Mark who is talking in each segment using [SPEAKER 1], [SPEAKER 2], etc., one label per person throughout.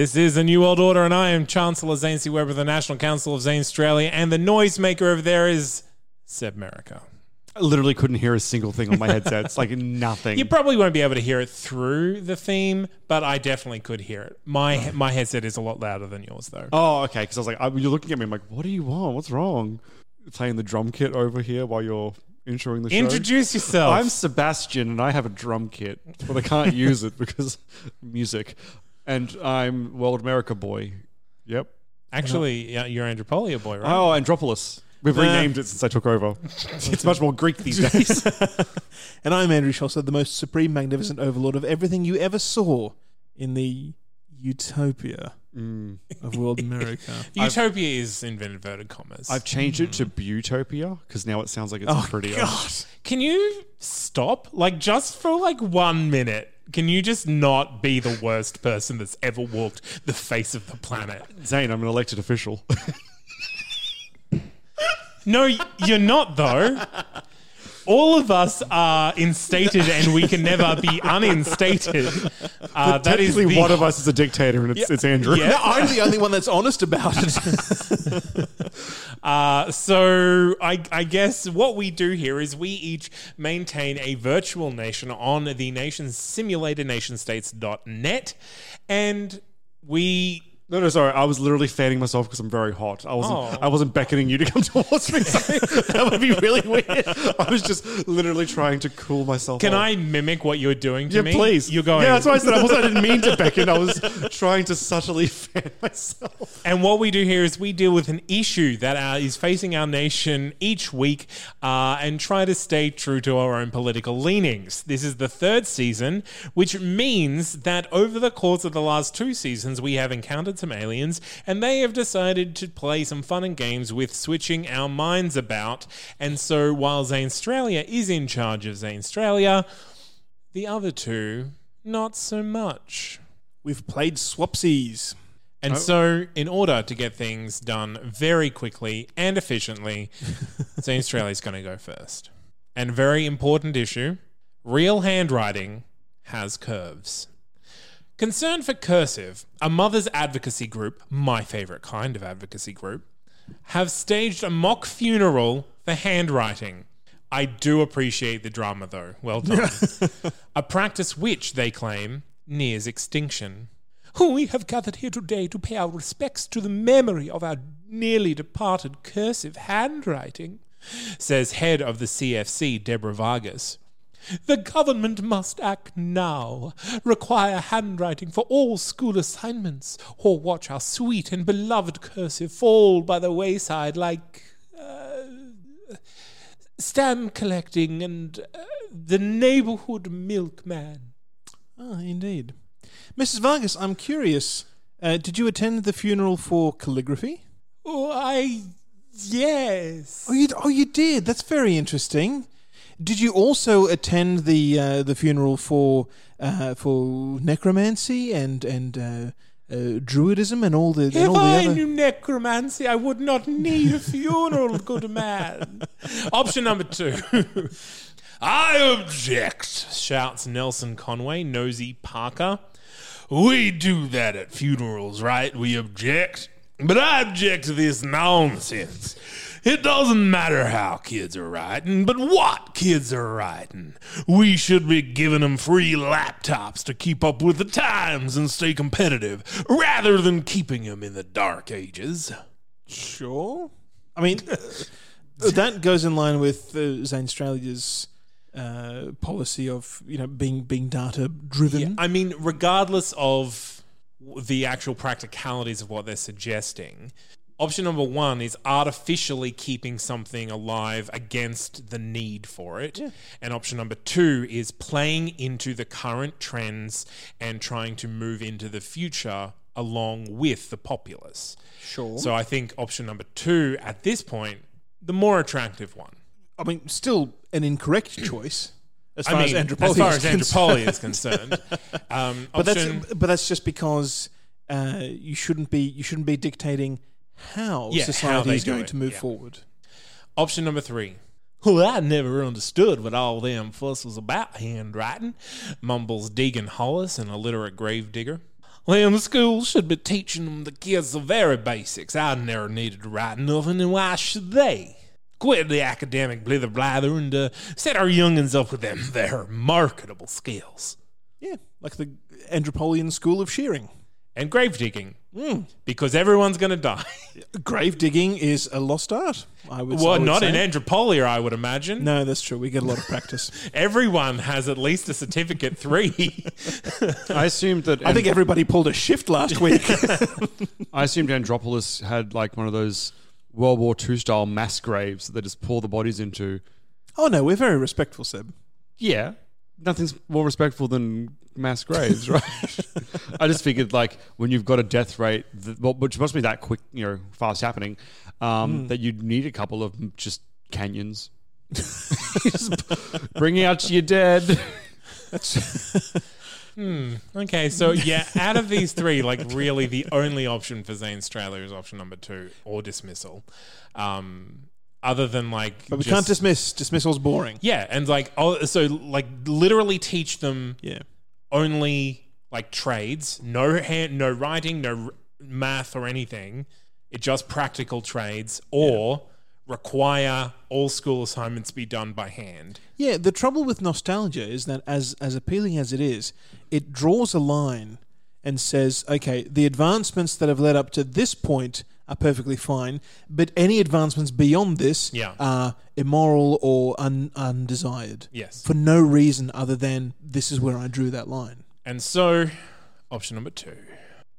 [SPEAKER 1] This is the New World Order, and I am Chancellor Zane C. Webb of the National Council of Zanstralia, and the noisemaker over there is Seb Merica.
[SPEAKER 2] I literally couldn't hear a single thing on my headset. It's like nothing.
[SPEAKER 1] You probably won't be able to hear it through the theme, but I definitely could hear it. My my headset is a lot louder than yours, though.
[SPEAKER 2] oh, okay. Because I was like, I, you're looking at me. I'm like, what do you want? What's wrong? Playing the drum kit over here while you're introing the show.
[SPEAKER 1] Introduce yourself.
[SPEAKER 2] I'm Sebastian, and I have a drum kit, but I can't use it because music. And I'm World America boy. Yep.
[SPEAKER 1] Actually, yeah, you're Andropolia boy, right?
[SPEAKER 2] Oh, Andropolis. We've
[SPEAKER 3] Uh,
[SPEAKER 2] renamed it since I took over. it's much more Greek these days.
[SPEAKER 3] And I'm Andrew Szosler, the most supreme, magnificent overlord of everything you ever saw in the utopia of world America.
[SPEAKER 1] Utopia is in inverted commas.
[SPEAKER 2] I've changed it to Butopia because now it sounds like it's
[SPEAKER 3] oh,
[SPEAKER 2] prettier.
[SPEAKER 3] God.
[SPEAKER 1] Can you stop? Like, just for like one minute, can you just not be the worst person that's ever walked the face of the planet?
[SPEAKER 2] Zane, I'm an elected official.
[SPEAKER 1] No, you're not, though. All of us are instated and we can never be uninstated. Uh, that is
[SPEAKER 2] Technically,
[SPEAKER 1] the-
[SPEAKER 2] one of us is a dictator, and it's, it's Andrew.
[SPEAKER 1] Yeah.
[SPEAKER 3] I'm the only one that's honest about it.
[SPEAKER 1] Uh, so I, I guess what we do here is we each maintain a virtual nation on the nation's simulated nationstates.net and we
[SPEAKER 2] No, no, sorry. I was literally fanning myself because I'm very hot. I wasn't.
[SPEAKER 1] Oh.
[SPEAKER 2] I wasn't beckoning you to come towards me. that would be really weird. I was just literally trying to cool myself.
[SPEAKER 1] can
[SPEAKER 2] off.
[SPEAKER 1] I mimic what you're doing to
[SPEAKER 2] Yeah,
[SPEAKER 1] me?
[SPEAKER 2] please.
[SPEAKER 1] You're going
[SPEAKER 2] Yeah, that's why I said I, wasn't, I didn't mean to beckon. I was trying to subtly fan myself.
[SPEAKER 1] And what we do here is we deal with an issue that uh, is facing our nation each week uh, and try to stay true to our own political leanings. This is the third season, which means that over the course of the last two seasons, we have encountered some aliens and they have decided to play some fun and games with switching our minds about. And so while Zanstralia is in charge of Zanstralia, the other two, not so much.
[SPEAKER 3] We've played swapsies.
[SPEAKER 1] And oh. so, in order to get things done very quickly and efficiently, Zanstralia is going to go first. And very important issue real handwriting has curves. Concern for Cursive, a mother's advocacy group, my favorite kind of advocacy group, have staged a mock funeral for handwriting. I do appreciate the drama, though. Well done. a practice which, they claim, nears extinction. We have gathered here today to pay our respects to the memory of our nearly departed cursive handwriting, says head of the CFC, Deborah Vargas. The government must act now, require handwriting for all school assignments, or watch our sweet and beloved cursive fall by the wayside like uh, stamp collecting and uh, the neighborhood milkman.
[SPEAKER 3] Ah, indeed. Mrs. Vargas, I'm curious. Uh, did you attend the funeral for calligraphy?
[SPEAKER 1] Oh, I yes.
[SPEAKER 3] Oh, you, oh, you did. That's very interesting. Did you also attend the uh, the funeral for uh, for necromancy and and uh, uh, druidism and all the and
[SPEAKER 1] If
[SPEAKER 3] all the
[SPEAKER 1] I
[SPEAKER 3] other?
[SPEAKER 1] knew necromancy, I would not need a funeral, good man. Option number two. I object, shouts Nelson Conway, nosy Parker. We do that at funerals, right? We object. But I object to this nonsense. It doesn't matter how kids are writing, but what kids are writing. We should be giving them free laptops to keep up with the times and stay competitive, rather than keeping them in the dark ages.
[SPEAKER 3] Sure. I mean, that goes in line with uh, Zanstralia's uh, policy of you know being being data driven.
[SPEAKER 1] I mean, regardless of the actual practicalities of what they're suggesting, option number one is artificially keeping something alive against the need for it. And option number two is playing into the current trends and trying to move into the future along with the populace.
[SPEAKER 3] Sure.
[SPEAKER 1] So I think option number two at this point, the more attractive one.
[SPEAKER 3] I mean, still an incorrect choice as far
[SPEAKER 1] I mean,
[SPEAKER 3] as Andropoli
[SPEAKER 1] as far
[SPEAKER 3] is
[SPEAKER 1] as. Andropoli is concerned. Um,
[SPEAKER 3] But that's but that's just because uh, you shouldn't be you shouldn't be dictating how
[SPEAKER 1] Yeah,
[SPEAKER 3] society
[SPEAKER 1] they
[SPEAKER 3] is going
[SPEAKER 1] it,
[SPEAKER 3] to move
[SPEAKER 1] yeah.
[SPEAKER 3] forward.
[SPEAKER 1] Option number three. Well, I never understood what all them fuss was about handwriting, mumbles Deegan Hollis, an illiterate gravedigger. Them schools should be teaching them the kids the very basics. I never needed to write nothing, and why should they? Quit the academic blither blather and uh, set our youngins up with them their marketable skills.
[SPEAKER 3] Yeah, like the Andropolian school of shearing.
[SPEAKER 1] And grave digging, Mm. because everyone's going to die.
[SPEAKER 3] Grave digging is a lost art. I would. I
[SPEAKER 1] well,
[SPEAKER 3] would
[SPEAKER 1] not in
[SPEAKER 3] say.
[SPEAKER 1] Andropolia, I would imagine.
[SPEAKER 3] No, that's true. We get a lot of practice.
[SPEAKER 1] Everyone has at least a certificate three.
[SPEAKER 2] I assumed that.
[SPEAKER 3] I think everybody pulled a shift last week.
[SPEAKER 2] I assumed Andropolis had like one of those World War II style mass graves that they just pour the bodies into.
[SPEAKER 3] oh no, we're very respectful, Seb.
[SPEAKER 2] Yeah, nothing's more respectful than mass graves, right? I just figured like when you've got a death rate, that, well, which must be that quick, you know, fast happening, um, that you'd need a couple of just canyons. Just bring out your dead.
[SPEAKER 1] okay, so yeah, out of these three, like really the only option for Zanstralia is option number two or dismissal. Um, other than like,
[SPEAKER 3] But we
[SPEAKER 1] just-
[SPEAKER 3] can't dismiss. Dismissal's boring.
[SPEAKER 1] Yeah, and like, oh, so like literally teach them
[SPEAKER 3] Yeah.
[SPEAKER 1] only like trades, no hand, no writing, no r- math or anything. It just practical trades, or require all school assignments be done by hand.
[SPEAKER 3] Yeah, the trouble with nostalgia is that as as appealing as it is, it draws a line and says, okay, the advancements that have led up to this point are perfectly fine, but any advancements beyond this
[SPEAKER 1] Yeah.
[SPEAKER 3] are immoral or un- undesired.
[SPEAKER 1] Yes.
[SPEAKER 3] For no reason other than this is where I drew that line.
[SPEAKER 1] And so, option number two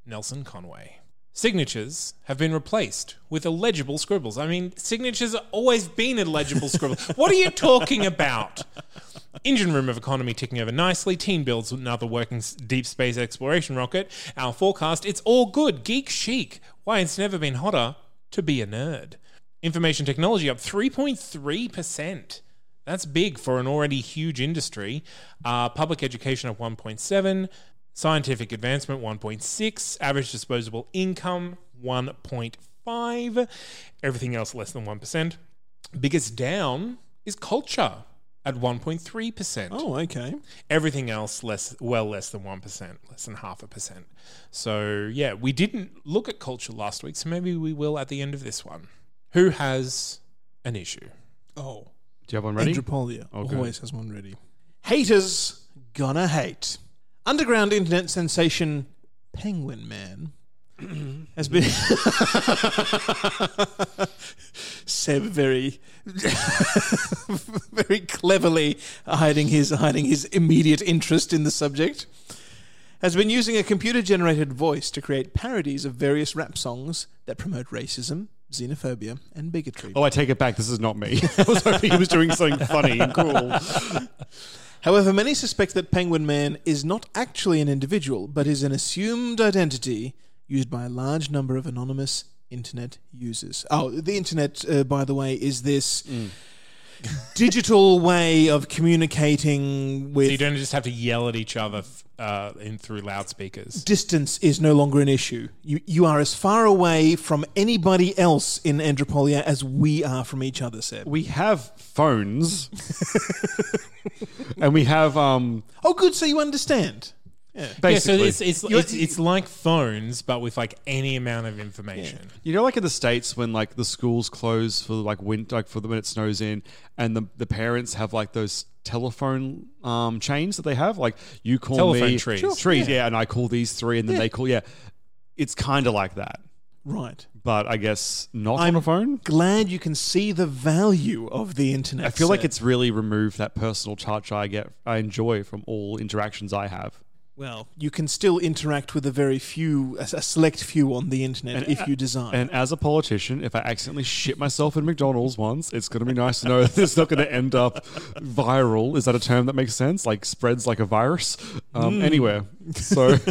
[SPEAKER 1] Nelson Conway. Signatures have been replaced with illegible scribbles. I mean, signatures have always been illegible scribbles. What are you talking about? Engine room of economy ticking over nicely. Team builds another working deep space exploration rocket. Our forecast, it's all good. Geek chic. Why it's never been hotter to be a nerd. Information technology up 3.3%. That's big for an already huge industry. Uh, public education at 1.7, scientific advancement 1.6, average disposable income 1.5, everything else less than 1%. Biggest down is culture at 1.3%.
[SPEAKER 3] Oh, okay.
[SPEAKER 1] Everything else less, well less than 1%, less than half a percent. So, yeah, we didn't look at culture last week, so maybe we will at the end of this one. Who has an issue?
[SPEAKER 3] Oh.
[SPEAKER 2] Do you have one ready?
[SPEAKER 3] Andropolia
[SPEAKER 2] Oh, good.
[SPEAKER 3] always has one ready. Haters gonna hate. Underground internet sensation Penguin Man has been Seb very very cleverly hiding his hiding his immediate interest in the subject. Has been using a computer generated voice to create parodies of various rap songs that promote racism, xenophobia, and bigotry.
[SPEAKER 2] Oh, I take it back. This is not me. I was hoping he was doing something funny and cool.
[SPEAKER 3] However, many suspect that Penguin Man is not actually an individual, but is an assumed identity used by a large number of anonymous internet users. Oh, the internet, uh, by the way, is this digital way of communicating with
[SPEAKER 1] So you don't just have to yell at each other uh, in through loudspeakers.
[SPEAKER 3] distance is no longer an issue. You you are as far away from anybody else in Andropolia as we are from each other, Seb.
[SPEAKER 2] We have phones, and we have um.
[SPEAKER 3] Oh, good. So you understand. Yeah.
[SPEAKER 1] Yeah, so
[SPEAKER 2] Basically.
[SPEAKER 1] it's it's, it's it's like phones, but with like any amount of information.
[SPEAKER 2] You know, like in the states when like the schools close for like winter, like for the when it snows in, and the the parents have like those telephone um chains that they have, like you call
[SPEAKER 1] Telephone
[SPEAKER 2] me
[SPEAKER 1] trees. Sure,
[SPEAKER 2] trees, yeah. and I call these three, and then
[SPEAKER 3] Yeah.
[SPEAKER 2] they call, yeah. It's kind of like that,
[SPEAKER 3] Right.
[SPEAKER 2] but I guess not
[SPEAKER 3] I'm
[SPEAKER 2] on a phone.
[SPEAKER 3] Glad you can see the value of the internet.
[SPEAKER 2] I feel like it's really removed that personal touch I get, I enjoy from all interactions I have.
[SPEAKER 3] Well, you can still interact with a very few, a, a select few on the internet
[SPEAKER 2] And-
[SPEAKER 3] if you desire.
[SPEAKER 2] And as a politician, if I accidentally shit myself in McDonald's once, it's going to be nice to know that it's not going to end up viral. Is that a term that makes sense? Like spreads like a virus um, anywhere. So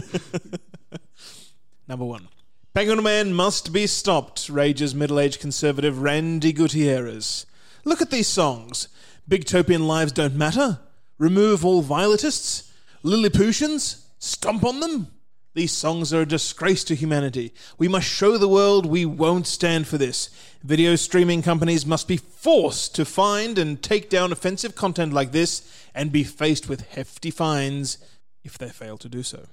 [SPEAKER 3] Number one. Penguin Man must be stopped, rages middle aged conservative Randy Gutierrez. Look at these songs. Bigtopian lives don't matter. Remove all violetists. Lilliputians. Stomp on them. These songs are a disgrace to humanity. We must show the world we won't stand for this. Video streaming companies must be forced to find and take down offensive content like this and be faced with hefty fines if they fail to do so.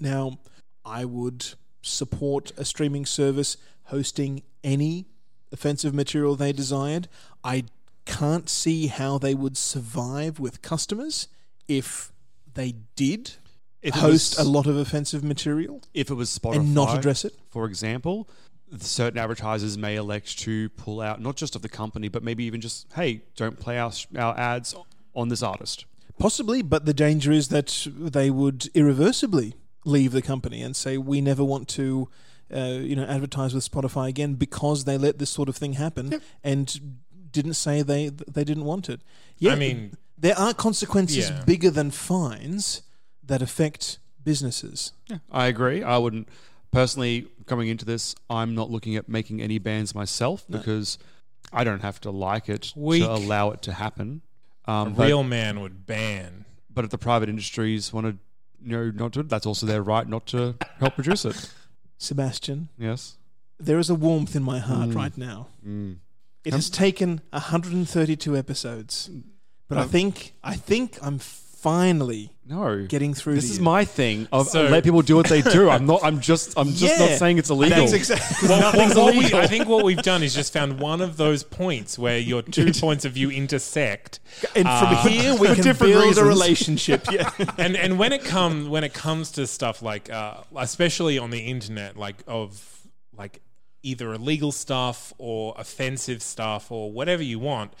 [SPEAKER 3] Now, I would support a streaming service hosting any offensive material they desired. I can't see how they would survive with customers if they did
[SPEAKER 2] If
[SPEAKER 3] host
[SPEAKER 2] was-
[SPEAKER 3] a lot of offensive material
[SPEAKER 2] if it was Spotify
[SPEAKER 3] and not address it.
[SPEAKER 2] for example, certain advertisers may elect to pull out not just of the company, but maybe even just hey, don't play our our ads on this artist.
[SPEAKER 3] Possibly, but the danger is that they would irreversibly leave the company and say we never want to, uh, you know, advertise with Spotify again because they let this sort of thing happen and didn't say they they didn't want it. Yeah,
[SPEAKER 1] I mean-
[SPEAKER 3] there are consequences
[SPEAKER 1] Yeah.
[SPEAKER 3] bigger than fines that affect businesses.
[SPEAKER 2] I agree. I wouldn't personally coming into this. I'm not looking at making any bans myself because I don't have to like it
[SPEAKER 1] Weak.
[SPEAKER 2] to allow it to happen.
[SPEAKER 1] A
[SPEAKER 2] Um, but,
[SPEAKER 1] real man would ban.
[SPEAKER 2] but if the private industries want to, you know, not to, that's also their right not to help produce it.
[SPEAKER 3] Sebastian,
[SPEAKER 2] Yes.
[SPEAKER 3] there is a warmth in my heart
[SPEAKER 1] Mm.
[SPEAKER 3] right now. It has taken 132 episodes, but I think I think I'm finally
[SPEAKER 2] No.
[SPEAKER 3] getting through.
[SPEAKER 2] This
[SPEAKER 3] to
[SPEAKER 2] is
[SPEAKER 3] you.
[SPEAKER 2] my thing. Of,
[SPEAKER 1] So-
[SPEAKER 2] let people do what they do. I'm not. I'm just. I'm just
[SPEAKER 3] Yeah.
[SPEAKER 2] not saying it's illegal.
[SPEAKER 3] That's exactly.
[SPEAKER 1] Well,
[SPEAKER 2] Nothing's
[SPEAKER 1] well, what we,
[SPEAKER 2] illegal.
[SPEAKER 1] I think what we've done is just found one of those points where your two points of view intersect.
[SPEAKER 3] And from
[SPEAKER 1] Uh,
[SPEAKER 3] here we
[SPEAKER 2] for
[SPEAKER 3] can
[SPEAKER 2] different
[SPEAKER 3] build a
[SPEAKER 2] reasons.
[SPEAKER 3] relationship. Yeah.
[SPEAKER 1] and and when it come when it comes to stuff like uh, especially on the internet like of like either illegal stuff or offensive stuff or whatever you want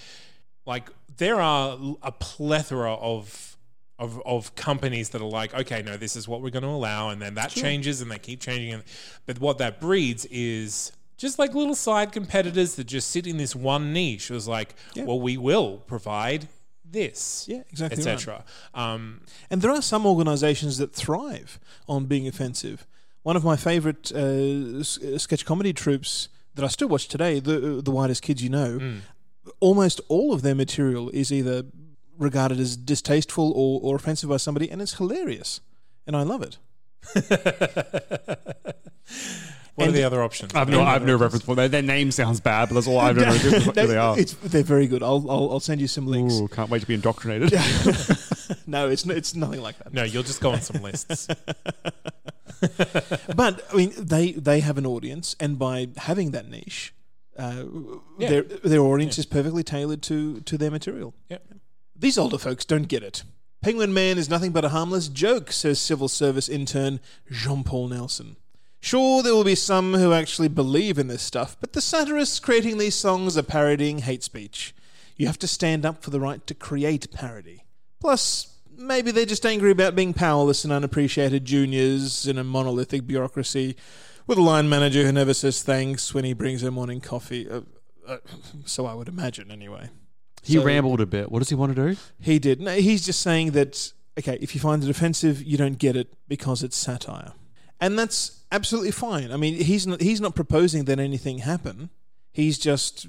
[SPEAKER 1] like there are a plethora of of, of companies that are like, okay, no, this is what we're going to allow, and then that changes, and they keep changing. And, but what that breeds is just like little side competitors that just sit in this one niche. It was like, well, we will provide this,
[SPEAKER 3] Yeah, exactly right.
[SPEAKER 1] etc. Um,
[SPEAKER 3] And there are some organisations that thrive on being offensive. One of my favourite uh, uh, sketch comedy troupes that I still watch today, the the Whitest Kids You Know,
[SPEAKER 1] Mm.
[SPEAKER 3] Almost all of their material is either regarded as distasteful or, or offensive by somebody, and it's hilarious, and I love it.
[SPEAKER 1] what are the other options?
[SPEAKER 2] I've no. I've no reference point. Their, their name sounds bad, but that's all I don't know who who they are.
[SPEAKER 3] It's, they're very good. I'll, I'll I'll send you some links.
[SPEAKER 2] Ooh, can't wait to be indoctrinated.
[SPEAKER 3] No, it's it's nothing like that.
[SPEAKER 1] No, you'll just go on some lists.
[SPEAKER 3] But I mean, they they have an audience, and by having that niche, uh,
[SPEAKER 1] Yeah.
[SPEAKER 3] their their audience is perfectly tailored to to their material.
[SPEAKER 1] Yeah.
[SPEAKER 3] These older folks don't get it. Penguin Man is nothing but a harmless joke, says civil service intern Jean Paul Nelson. Sure, there will be some who actually believe in this stuff, but the satirists creating these songs are parodying hate speech. You have to stand up for the right to create parody. Plus, maybe they're just angry about being powerless and unappreciated juniors in a monolithic bureaucracy with a line manager who never says thanks when he brings her morning coffee. Uh, uh, so I would imagine, anyway.
[SPEAKER 2] He
[SPEAKER 3] So-
[SPEAKER 2] rambled a bit. What does he want to do?
[SPEAKER 3] He did. No, he's just saying that, okay, if you find it offensive, you don't get it because it's satire. And that's absolutely fine. I mean, he's not, he's not proposing that anything happen. He's just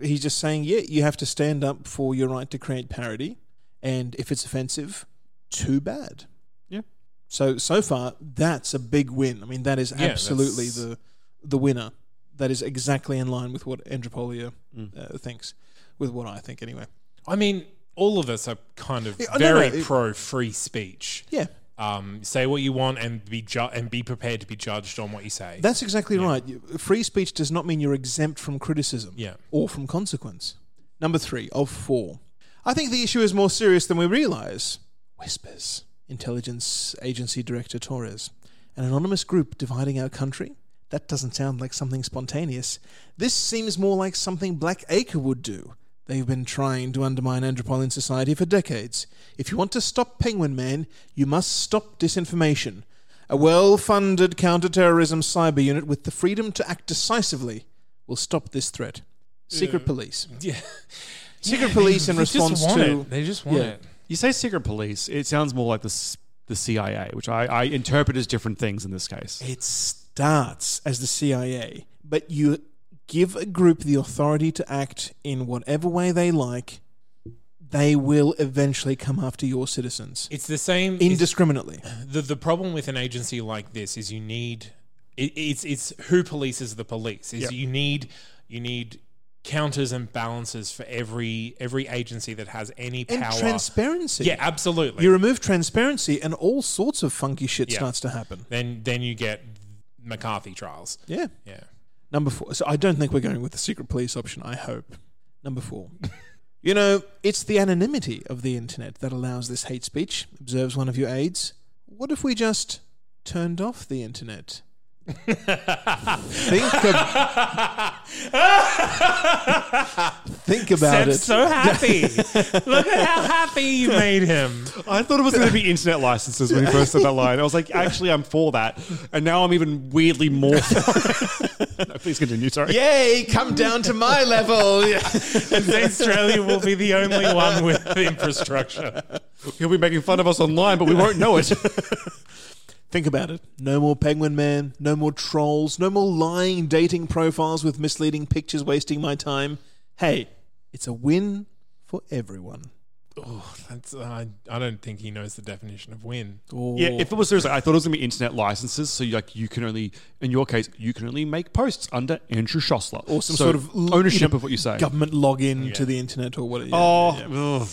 [SPEAKER 3] he's just saying, yeah, you have to stand up for your right to create parody, and if it's offensive, too bad.
[SPEAKER 2] Yeah.
[SPEAKER 3] So so far, that's a big win. I mean, that is
[SPEAKER 1] Yeah,
[SPEAKER 3] absolutely the the winner. That is exactly in line with what Andropolia
[SPEAKER 1] Mm.
[SPEAKER 3] uh, thinks, with what I think anyway.
[SPEAKER 1] I mean, all of us are kind of
[SPEAKER 3] Yeah, no, no,
[SPEAKER 1] very
[SPEAKER 3] it-
[SPEAKER 1] pro free speech.
[SPEAKER 3] Yeah.
[SPEAKER 1] Um, say what you want and be ju- and be prepared to be judged on what you say.
[SPEAKER 3] That's exactly right. Free speech does not mean you're exempt from criticism
[SPEAKER 1] Yeah.
[SPEAKER 3] or from consequence. Number three of four. I think the issue is more serious than we realize. Whispers. Intelligence Agency Director Torres. An anonymous group dividing our country? That doesn't sound like something spontaneous. This seems more like something Black Acre would do. They've been trying to undermine Andropolian society for decades. If you want to stop Penguin Man, you must stop disinformation. A well funded counterterrorism cyber unit with the freedom to act decisively will stop this threat. Secret police.
[SPEAKER 1] yeah.
[SPEAKER 3] Secret
[SPEAKER 1] Yeah,
[SPEAKER 3] police
[SPEAKER 1] they-
[SPEAKER 3] in
[SPEAKER 1] they just
[SPEAKER 3] response
[SPEAKER 1] want
[SPEAKER 3] to.
[SPEAKER 1] it. They just want
[SPEAKER 3] Yeah.
[SPEAKER 1] it.
[SPEAKER 2] You say secret police, it sounds more like the, the CIA, which I, I interpret as different things in this case.
[SPEAKER 3] It starts as the CIA, but you give a group the authority to act in whatever way they like. They will eventually come after your citizens
[SPEAKER 1] It's the same. it's-
[SPEAKER 3] indiscriminately.
[SPEAKER 1] the the problem with an agency like this is you need it, it's it's who polices the police is
[SPEAKER 2] Yep.
[SPEAKER 1] you need you need counters and balances for every every agency that has any
[SPEAKER 3] And
[SPEAKER 1] power.
[SPEAKER 3] transparency.
[SPEAKER 1] yeah, absolutely.
[SPEAKER 3] You remove transparency, and all sorts of funky shit
[SPEAKER 1] Yeah.
[SPEAKER 3] starts to happen.
[SPEAKER 1] then then you get McCarthy trials.
[SPEAKER 3] Yeah.
[SPEAKER 1] Yeah.
[SPEAKER 3] Number four. So I don't think we're going with the secret police option. I hope. Number four. you know, it's the anonymity of the internet that allows this hate speech. Observes one of your aides. What if we just turned off the internet? Think, ab- think about
[SPEAKER 1] Seb's
[SPEAKER 3] it.
[SPEAKER 1] so happy. Look at how happy you made him.
[SPEAKER 2] I thought it was going to be internet licenses when he first said that line. I was like, actually, I'm for that. And now I'm even weirdly more for it. no, please continue. Sorry.
[SPEAKER 3] Yay! Come down to my level.
[SPEAKER 1] And Australia will be the only one with infrastructure.
[SPEAKER 2] He'll be making fun of us online, but we won't know it.
[SPEAKER 3] Think about it. No more Penguin Man, no more trolls, no more lying dating profiles with misleading pictures wasting my time. Hey, it's a win for everyone.
[SPEAKER 1] Oh, that's uh, I don't think he knows the definition of win.
[SPEAKER 3] Oh,
[SPEAKER 2] Yeah, if it was seriously, I thought it was going to be internet licenses. So, you, like, you can only, in your case, you can only make posts under Andrew Szosler.
[SPEAKER 3] or some
[SPEAKER 2] So
[SPEAKER 3] sort of
[SPEAKER 2] ownership
[SPEAKER 3] you know,
[SPEAKER 2] of what you say.
[SPEAKER 3] government login
[SPEAKER 1] Yeah.
[SPEAKER 3] to the internet or whatever.
[SPEAKER 2] Oh, ugh.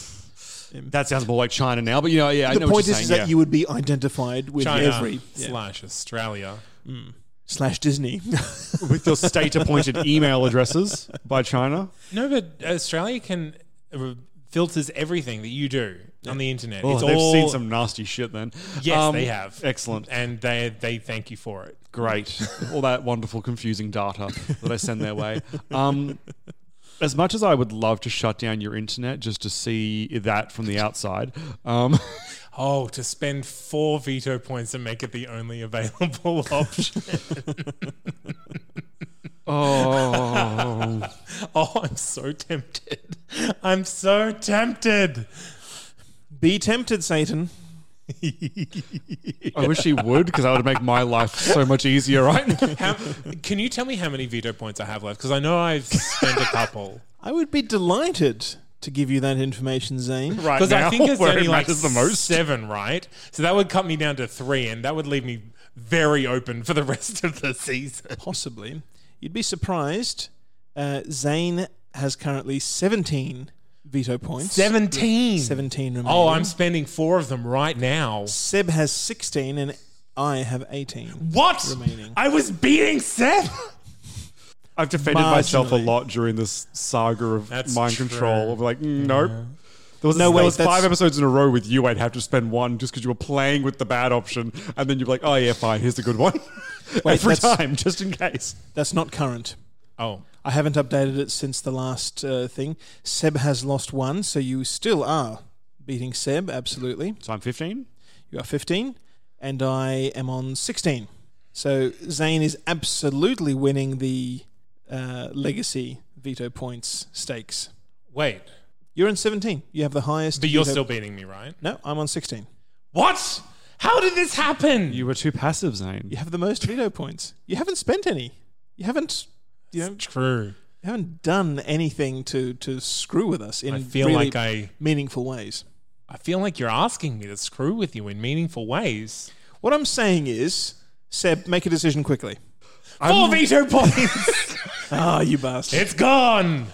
[SPEAKER 2] That sounds more like China now. But you know, yeah, I
[SPEAKER 3] the
[SPEAKER 2] know what
[SPEAKER 3] point
[SPEAKER 2] you're
[SPEAKER 3] is, is
[SPEAKER 2] saying,
[SPEAKER 3] that
[SPEAKER 2] yeah.
[SPEAKER 3] you would be identified with
[SPEAKER 1] China
[SPEAKER 3] every yeah.
[SPEAKER 1] slash Australia.
[SPEAKER 3] slash Disney.
[SPEAKER 2] with your state-appointed email addresses by China.
[SPEAKER 1] No, but Australia can uh, filters everything that you do on the internet.
[SPEAKER 2] Oh,
[SPEAKER 1] it's
[SPEAKER 2] they've
[SPEAKER 1] all,
[SPEAKER 2] seen some nasty shit. Then,
[SPEAKER 1] Yes,
[SPEAKER 2] Um,
[SPEAKER 1] they have.
[SPEAKER 2] Excellent.
[SPEAKER 1] and they they thank you for it.
[SPEAKER 2] Great. All that wonderful, confusing data that I send their way. Um, as much as I would love to shut down your internet just to see that from the outside, um,
[SPEAKER 1] Oh, to spend four veto points and make it the only available option.
[SPEAKER 2] oh,
[SPEAKER 1] oh, I'm so tempted. I'm so tempted.
[SPEAKER 3] be tempted, Satan.
[SPEAKER 2] I wish he would because that would make my life so much easier, right?
[SPEAKER 1] How, can you tell me how many veto points I have left? Because I know I've spent a couple.
[SPEAKER 3] I would be delighted to give you that information, Zane.
[SPEAKER 2] right
[SPEAKER 1] Because I think it's
[SPEAKER 2] where
[SPEAKER 1] only
[SPEAKER 2] it
[SPEAKER 1] like
[SPEAKER 2] matters the most.
[SPEAKER 1] seven, right? So that would cut me down to three, and that would leave me very open for the rest of the season.
[SPEAKER 3] Possibly. You'd be surprised. Uh, Zane has currently 17 veto points.
[SPEAKER 1] Seventeen.
[SPEAKER 3] 17 remaining.
[SPEAKER 1] Oh, I'm spending four of them right now.
[SPEAKER 3] Seb has 16 and I have 18.
[SPEAKER 1] What?
[SPEAKER 3] Remaining.
[SPEAKER 1] I was beating Seb.
[SPEAKER 2] I've defended myself a
[SPEAKER 3] Marginally.
[SPEAKER 2] lot during this saga of
[SPEAKER 1] That's
[SPEAKER 2] mind
[SPEAKER 1] true.
[SPEAKER 2] control. Of like, mm, nope. There was,
[SPEAKER 3] No,
[SPEAKER 2] there
[SPEAKER 3] wait,
[SPEAKER 2] was five episodes in a row with you. I'd have to spend one just because you were playing with the bad option, and then you're like, "Oh yeah, fine. Here's the good one."
[SPEAKER 3] Wait,
[SPEAKER 2] Every
[SPEAKER 3] that's-
[SPEAKER 2] time, just in case.
[SPEAKER 3] That's not current.
[SPEAKER 1] Oh,
[SPEAKER 3] I haven't updated it since the last uh, thing. Seb has lost one, so you still are beating Seb, absolutely.
[SPEAKER 2] So I'm 15.
[SPEAKER 3] You are 15, and I am on 16. So Zane is absolutely winning the uh, legacy veto points stakes.
[SPEAKER 1] wait.
[SPEAKER 3] You're in 17. You have the highest.
[SPEAKER 1] But you're
[SPEAKER 3] veto-
[SPEAKER 1] still beating me, right?
[SPEAKER 3] No, I'm on 16.
[SPEAKER 1] What? How did this happen?
[SPEAKER 2] You were too passive, Zane.
[SPEAKER 3] You have the most veto points. You haven't spent any. You haven't. You know,
[SPEAKER 1] True.
[SPEAKER 3] you haven't done anything to to screw with us in
[SPEAKER 1] I feel
[SPEAKER 3] really
[SPEAKER 1] like I.
[SPEAKER 3] meaningful ways.
[SPEAKER 1] I feel like you're asking me to screw with you in meaningful ways.
[SPEAKER 3] What I'm saying is, Seb, make a decision quickly.
[SPEAKER 1] Four veto points.
[SPEAKER 3] Ah, you bastard.
[SPEAKER 1] it's gone.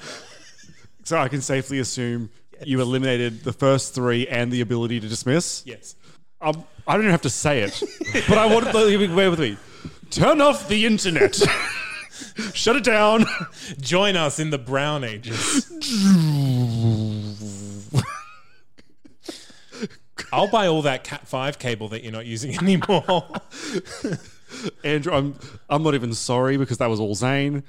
[SPEAKER 2] So I can safely assume you eliminated the first three and the ability to dismiss.
[SPEAKER 1] Yes.
[SPEAKER 2] Um, I don't even have to say it, but I want you to bear with me. Turn off the internet. Shut it down.
[SPEAKER 1] Join us in the brown ages. I'll buy all that Cat 5 cable that you're not using anymore.
[SPEAKER 2] Andrew, I'm I'm not even sorry because that was all Zane.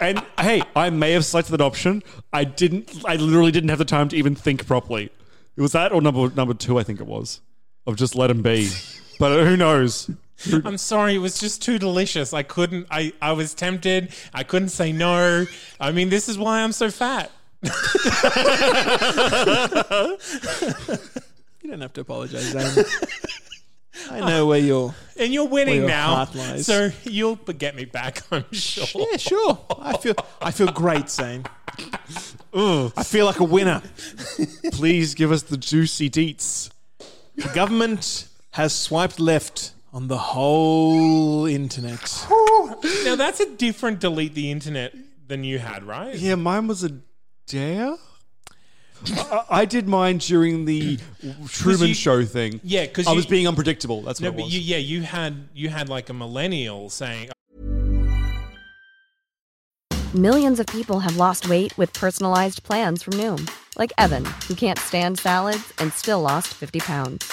[SPEAKER 2] And hey, I may have selected that option. I didn't. I literally didn't have the time to even think properly. It was that or number number two, I think it was, of just let him be. But who knows?
[SPEAKER 1] I'm sorry, it was just too delicious. I couldn't, I, I was tempted. I couldn't say no. I mean, this is why I'm so fat.
[SPEAKER 3] You don't have to apologize, Zane. I know where you're.
[SPEAKER 1] And you're winning
[SPEAKER 3] your
[SPEAKER 1] now.
[SPEAKER 3] heart lies.
[SPEAKER 1] So you'll get me back, I'm sure.
[SPEAKER 3] Yeah, sure. I feel I feel great, Zane. I feel like a winner.
[SPEAKER 2] Please give us the juicy deets.
[SPEAKER 3] The government has swiped left on the whole internet.
[SPEAKER 1] Now, that's a different delete the internet than you had, right?
[SPEAKER 2] Yeah, mine was a dare. I, I did mine during the Truman
[SPEAKER 1] you-
[SPEAKER 2] Show thing.
[SPEAKER 1] Yeah, 'cause
[SPEAKER 2] I
[SPEAKER 1] you-
[SPEAKER 2] was being unpredictable. That's
[SPEAKER 1] No,
[SPEAKER 2] what it
[SPEAKER 1] but
[SPEAKER 2] was.
[SPEAKER 1] you, yeah, you had you had like a millennial saying,
[SPEAKER 4] Millions of people have lost weight with personalized plans from Noom, like Evan, who can't stand salads and still lost 50 pounds.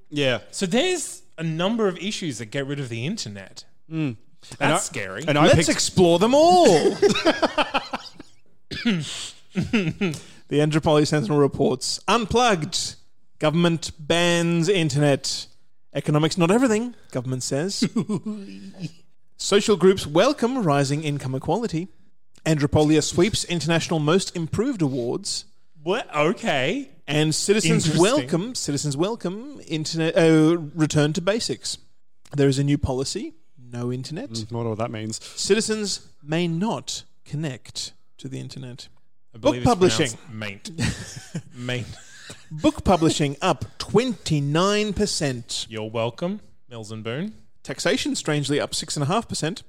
[SPEAKER 2] Yeah.
[SPEAKER 1] So there's a number of issues that get rid of the internet. Mm. That's
[SPEAKER 2] And I-
[SPEAKER 1] scary.
[SPEAKER 2] And I
[SPEAKER 3] Let's
[SPEAKER 2] picked,
[SPEAKER 3] explore them all. the Andropoli Sentinel reports unplugged. Government bans internet. Economics not everything, government says. Social groups welcome rising income equality. Andropolia sweeps international most improved awards.
[SPEAKER 1] What? Okay.
[SPEAKER 3] And citizens welcome citizens welcome internet uh, return to basics. There is a new policy: no internet.
[SPEAKER 2] I don't know what that means.
[SPEAKER 3] Citizens may not connect to the internet.
[SPEAKER 1] I
[SPEAKER 3] Book
[SPEAKER 1] it's
[SPEAKER 3] publishing.
[SPEAKER 1] pronounced Maint. Maint.
[SPEAKER 3] Book publishing up twenty nine percent.
[SPEAKER 1] You're welcome, Mills and Boon.
[SPEAKER 3] Taxation strangely up six and a half percent.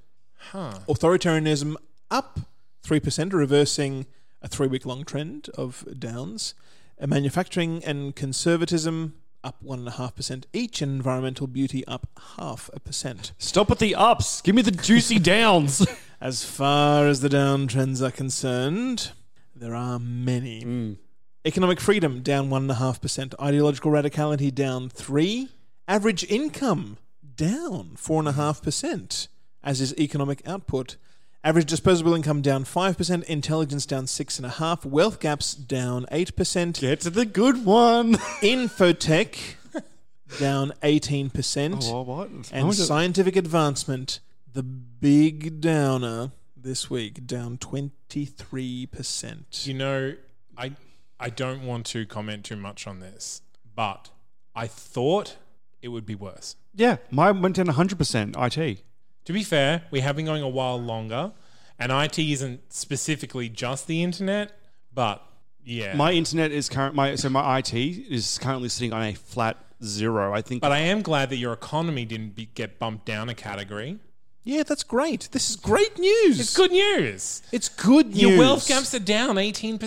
[SPEAKER 1] Huh.
[SPEAKER 3] Authoritarianism up three percent, reversing a three week long trend of downs. Uh, manufacturing and conservatism up one and a half percent each, and environmental beauty up half a percent.
[SPEAKER 2] Stop at the ups. Give me the juicy downs.
[SPEAKER 3] As far as the downtrends are concerned, there are many. Economic freedom down one and a half percent. Ideological radicality down three. Average income down four and a half percent, as is economic output. Average disposable income down five percent. Intelligence down 6.5%, Wealth gaps down eight percent.
[SPEAKER 2] Get to the good one.
[SPEAKER 3] Infotech down eighteen percent.
[SPEAKER 2] Oh, what?
[SPEAKER 3] And
[SPEAKER 2] just-
[SPEAKER 3] scientific advancement, the big downer this week, down 23%.
[SPEAKER 1] You know, I I don't want to comment too much on this, but I thought it would be worse.
[SPEAKER 2] yeah, mine went down 100% IT.
[SPEAKER 1] To be fair, we have been going a while longer, and IT isn't specifically just the internet, but yeah.
[SPEAKER 2] My internet is current. My so my IT is currently sitting on a flat zero. I think.
[SPEAKER 1] but I am glad that your economy didn't be, get bumped down a category.
[SPEAKER 3] Yeah, that's great. This is great news.
[SPEAKER 1] It's good news.
[SPEAKER 3] It's good news.
[SPEAKER 1] Your wealth gaps are down 18%.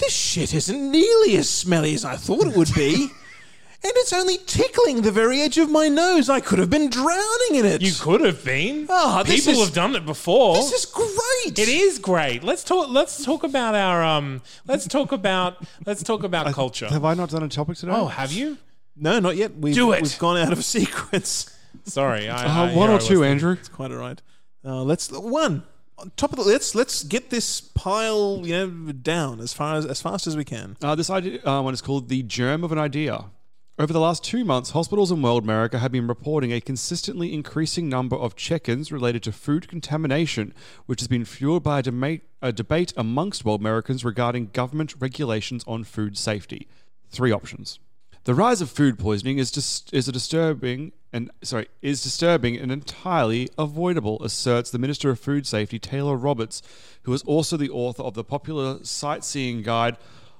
[SPEAKER 3] This shit isn't nearly as smelly as I thought it would be. and it's only tickling the very edge of my nose. I could have been drowning in it.
[SPEAKER 1] You could have been.
[SPEAKER 3] This
[SPEAKER 1] People
[SPEAKER 3] is-
[SPEAKER 1] have done it before.
[SPEAKER 3] This is great.
[SPEAKER 1] It is great. Let's talk. Let's talk about our um. Let's talk about. Let's talk about culture.
[SPEAKER 2] have I not done a topic today?
[SPEAKER 1] Oh, have you?
[SPEAKER 3] No, not yet. We've,
[SPEAKER 1] Do it.
[SPEAKER 3] We've gone out of sequence.
[SPEAKER 1] Sorry, I,
[SPEAKER 2] Uh,
[SPEAKER 1] I-
[SPEAKER 2] one
[SPEAKER 1] here
[SPEAKER 2] or
[SPEAKER 1] I
[SPEAKER 2] two,
[SPEAKER 1] was-
[SPEAKER 2] Andrew.
[SPEAKER 3] It's quite all right. Uh, let's one on top of the let's let's get this pile you know down as far as as fast as we can.
[SPEAKER 2] Uh, this idea, uh, one is called the germ of an idea. Over the last two months, hospitals in world America have been reporting a consistently increasing number of check-ins related to food contamination, which has been fueled by a, dema- a debate amongst world Americans regarding government regulations on food safety. Three options. The rise of food poisoning is just is a disturbing and sorry is disturbing and entirely avoidable, asserts the Minister of Food Safety Taylor Roberts, who is also the author of the popular sightseeing guide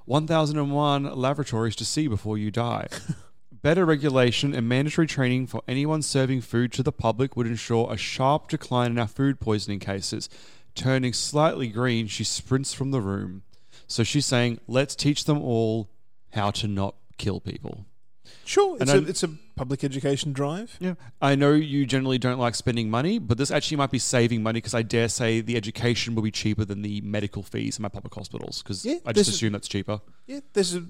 [SPEAKER 2] 1001 Laboratories to See Before You Die. Better regulation and mandatory training for anyone serving food to the public would ensure a sharp decline in our food poisoning cases. Turning slightly green, she sprints from the room. So she's saying, let's teach them all how to not kill people.
[SPEAKER 3] Sure, it's,
[SPEAKER 2] And
[SPEAKER 3] a,
[SPEAKER 2] I-
[SPEAKER 3] it's a public education drive.
[SPEAKER 2] Yeah. I know you generally don't like spending money, but this actually might be saving money because I dare say the education will be cheaper than the medical fees in my public hospitals because
[SPEAKER 3] Yeah,
[SPEAKER 2] I just assume that's cheaper.
[SPEAKER 3] Yeah, there's a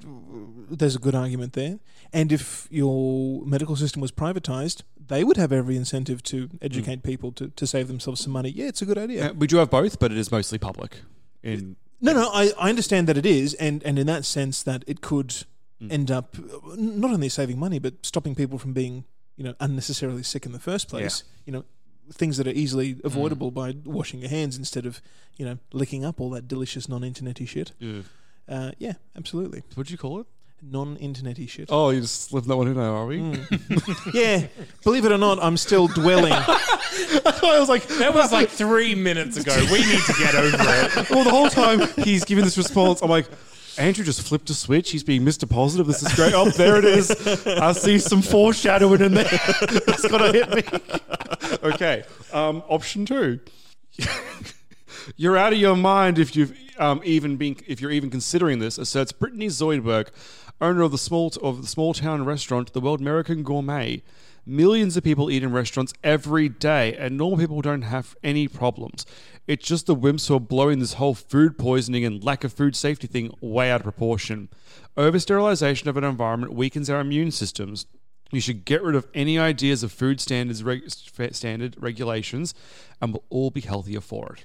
[SPEAKER 3] there's a good argument there. And if your medical system was privatized, they would have every incentive to educate people to, to save themselves some money. Yeah, it's a good idea.
[SPEAKER 2] Uh, we do have both, but it is mostly public. In
[SPEAKER 3] No, no, I, I understand that it is, and, and in that sense that it could Mm. end up not only saving money but stopping people from being you know unnecessarily sick in the first place. You know, things that are easily mm. avoidable by washing your hands instead of you know licking up all that delicious non-internety shit.
[SPEAKER 2] Ugh.
[SPEAKER 3] Uh, yeah, absolutely,
[SPEAKER 2] what'd you call it?
[SPEAKER 3] non-internety shit.
[SPEAKER 2] Oh, you just slipped that one in there, are we? Mm.
[SPEAKER 3] Yeah, believe it or not, I'm still dwelling.
[SPEAKER 2] I was like,
[SPEAKER 1] That was like three minutes ago. We need to get over it.
[SPEAKER 2] well, the whole time he's giving this response, I'm like, Andrew just flipped a switch. He's being Mr. Positive. This is great. Oh, there it is. I see some foreshadowing in there. it's gonna hit me. Okay. Um, option two. You're out of your mind if you've um, even been if you're even considering this, asserts Brittany Zoidberg, owner of the small of the small town restaurant, the World American Gourmet. Millions of people eat in restaurants every day, and normal people don't have any problems. It's just the wimps who are blowing this whole food poisoning and lack of food safety thing way out of proportion. Over sterilization of an environment weakens our immune systems. You should get rid of any ideas of food standards reg- standard regulations, and we'll all be healthier for it.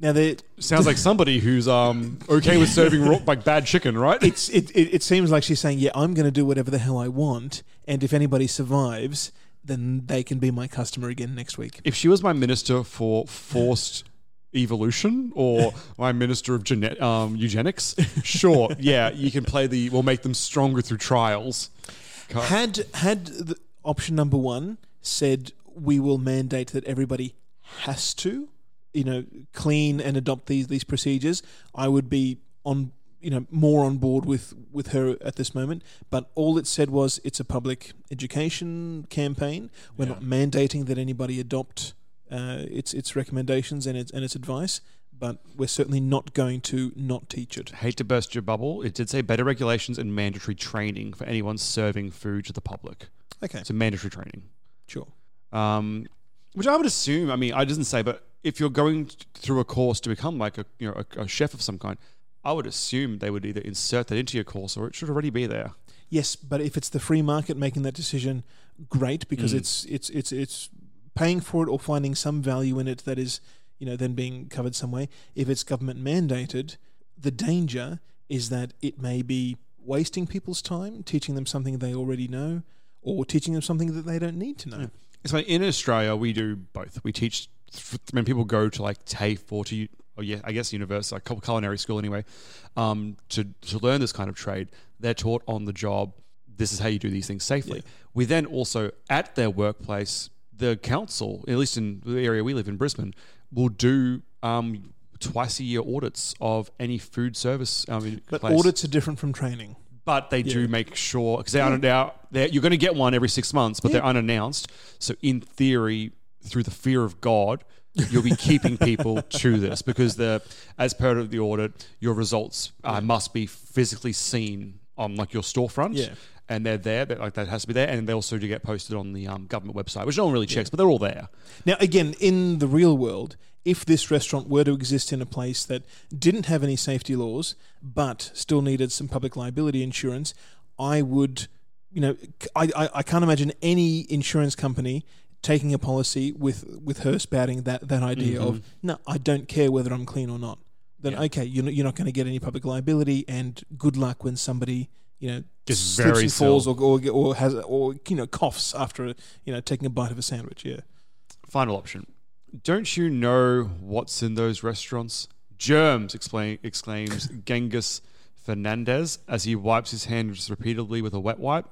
[SPEAKER 3] Now, the,
[SPEAKER 2] Sounds like somebody who's um okay with serving raw, like bad chicken, right?
[SPEAKER 3] it's it, it, it seems like she's saying, "Yeah, I'm going to do whatever the hell I want, and if anybody survives, then they can be my customer again next week."
[SPEAKER 2] if she was my minister for forced evolution or my minister of gene- um, eugenics, sure, yeah, you can play the. We'll make them stronger through trials.
[SPEAKER 3] Had had the option number one said we will mandate that everybody has to, you know, clean and adopt these these procedures, I would be on you know more on board with with her at this moment. But all it said was it's a public education campaign. We're not mandating that anybody adopt uh, its its recommendations and its and its advice. But we're certainly not going to not teach it.
[SPEAKER 2] Hate to burst your bubble. It did say better regulations and mandatory training for anyone serving food to the public.
[SPEAKER 3] Okay,
[SPEAKER 2] So mandatory training.
[SPEAKER 3] sure.
[SPEAKER 2] um, which I would assume. I mean, I doesn't say, but if you're going through a course to become like a you know a, a chef of some kind, I would assume they would either insert that into your course or it should already be there.
[SPEAKER 3] Yes, but if it's the free market making that decision, great because
[SPEAKER 2] Mm.
[SPEAKER 3] it's it's it's it's paying for it or finding some value in it that is you know then being covered some way. If it's government mandated, the danger is that it may be wasting people's time, teaching them something they already know, or teaching them something that they don't need to know.
[SPEAKER 2] So in Australia, we do both. We teach when people go to like TAFE or to, or yeah, I guess university, like cul- culinary school anyway, um, to to learn this kind of trade. They're taught on the job. This is how you do these things safely. We then also at their workplace, the council, at least in the area we live in, Brisbane, will do um, twice a year audits of any food service. Um,
[SPEAKER 3] But
[SPEAKER 2] place
[SPEAKER 3] audits are different from training.
[SPEAKER 2] but they do make sure because they're unannounced. They're, you're going to get one every six months, but they're unannounced. So in theory, through the fear of God, you'll be keeping people to this because the as part of the audit, your results uh, must be physically seen on like your storefront.
[SPEAKER 3] Yeah.
[SPEAKER 2] And they're there, but like that has to be there, and they also do get posted on the um, government website, which no one really checks, but they're all there.
[SPEAKER 3] Now, again, in the real world, if this restaurant were to exist in a place that didn't have any safety laws but still needed some public liability insurance, I would, you know, I, I, I can't imagine any insurance company taking a policy with with her spouting that that idea of mm-hmm. no, I don't care whether I'm clean or not. Then okay, you're not, you're not going to get any public liability, and good luck when somebody you know
[SPEAKER 2] Gets
[SPEAKER 3] slips and falls or, or or has or you know coughs after you know taking a bite of a sandwich. Yeah.
[SPEAKER 2] Final option. Don't you know what's in those restaurants? Germs, explain, exclaims Genghis Fernandez as he wipes his hands repeatedly with a wet wipe.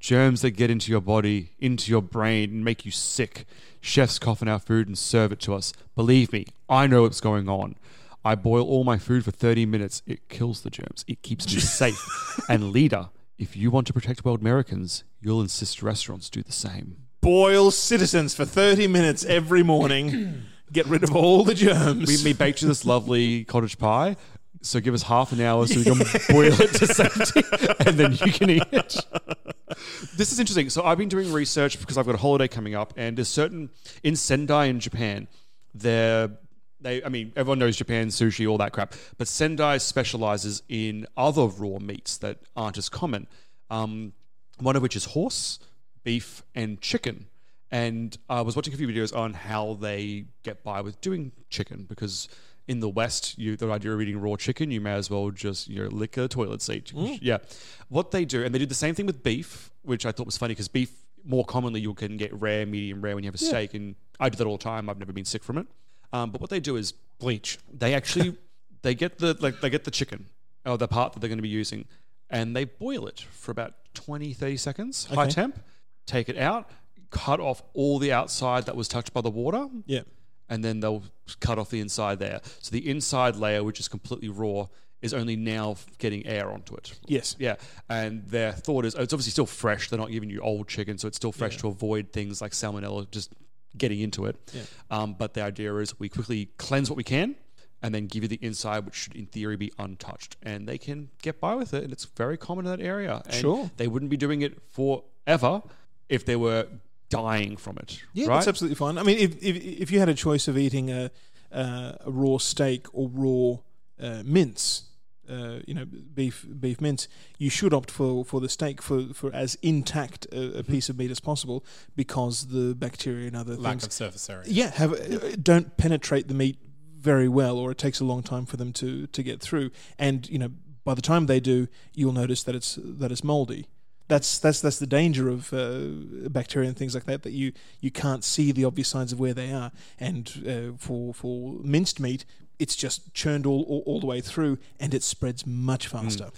[SPEAKER 2] Germs that get into your body, into your brain, and make you sick. Chefs cough in our food and serve it to us. Believe me, I know what's going on. I boil all my food for 30 minutes. It kills the germs. It keeps me safe. and leader, if you want to protect world Americans, you'll insist restaurants do the same.
[SPEAKER 3] Boil citizens for 30 minutes every morning. Get rid of all the germs.
[SPEAKER 2] We, we baked you this lovely cottage pie. So give us half an hour so we can boil it to safety, and then you can eat it. This is interesting. So I've been doing research because I've got a holiday coming up, and there's certain in Sendai in Japan, there they I mean everyone knows Japan sushi all that crap, but Sendai specializes in other raw meats that aren't as common. Um, one of which is horse, beef, and chicken. And I was watching a few videos on how they get by with doing chicken because in the West, you the idea of eating raw chicken, you may as well just you know lick a toilet seat. Yeah, what they do, and they did the same thing with beef, which I thought was funny because beef more commonly you can get rare, medium rare when you have a steak, and I do that all the time. I've never been sick from it. Um, but what they do is
[SPEAKER 1] Bleach.
[SPEAKER 2] they actually they get the like they get the chicken or the part that they're going to be using and they boil it for about 20 30 seconds high
[SPEAKER 3] Okay.
[SPEAKER 2] temp take it out cut off all the outside that was touched by the water
[SPEAKER 3] yeah.
[SPEAKER 2] And then they'll cut off the inside there so the inside layer which is completely raw is only now getting air onto it
[SPEAKER 3] Yes.
[SPEAKER 2] yeah, and their thought is oh, it's obviously still fresh. They're not giving you old chicken, so it's still fresh to avoid things like salmonella just getting into it. Um, but the idea is we quickly cleanse what we can, and then give you the inside, which should in theory be untouched, and they can get by with it. And it's very common in that area. And
[SPEAKER 3] Sure.
[SPEAKER 2] they wouldn't be doing it forever if they were dying from it.
[SPEAKER 3] Yeah,
[SPEAKER 2] right?
[SPEAKER 3] that's absolutely fine. I mean, if, if, if you had a choice of eating a, uh, a raw steak or raw uh, mince, uh, you know, beef beef mince, you should opt for, for the steak for, for as intact a,
[SPEAKER 2] Mm-hmm.
[SPEAKER 3] a piece of meat as possible because the bacteria and other
[SPEAKER 1] Lack
[SPEAKER 3] things
[SPEAKER 1] of surface area.
[SPEAKER 3] yeah have uh, don't penetrate the meat very well or it takes a long time for them to to get through and you know by the time they do you'll notice that it's that it's moldy that's that's that's the danger of uh, bacteria and things like that that you you can't see the obvious signs of where they are and uh, for for minced meat it's just churned all, all all the way through and it spreads much faster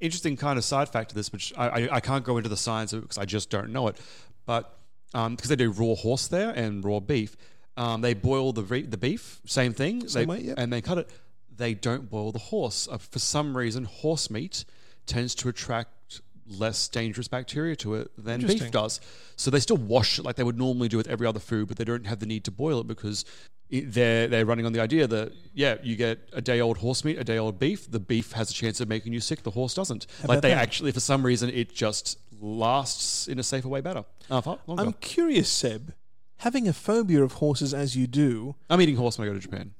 [SPEAKER 2] interesting kind of side fact to this, which I, I, I can't go into the science of it because I just don't know it. But because they do raw horse there and raw beef, um, they boil the re- the beef, same thing,
[SPEAKER 3] Same
[SPEAKER 2] they,
[SPEAKER 3] way, yep.
[SPEAKER 2] and they cut it. They don't boil the horse. Uh, for some reason, horse meat tends to attract less dangerous bacteria to it than beef does. So they still wash it like they would normally do with every other food, but they don't have the need to boil it because it, they're they're running on the idea that yeah, you get a day old horse meat, a day old beef. The beef has a chance of making you sick. The horse doesn't. like they
[SPEAKER 3] that?
[SPEAKER 2] actually, for some reason, it just lasts in a safer way better. Uh, far
[SPEAKER 3] i'm curious seb having a phobia of horses as you do
[SPEAKER 2] I'm eating horse when I go to Japan.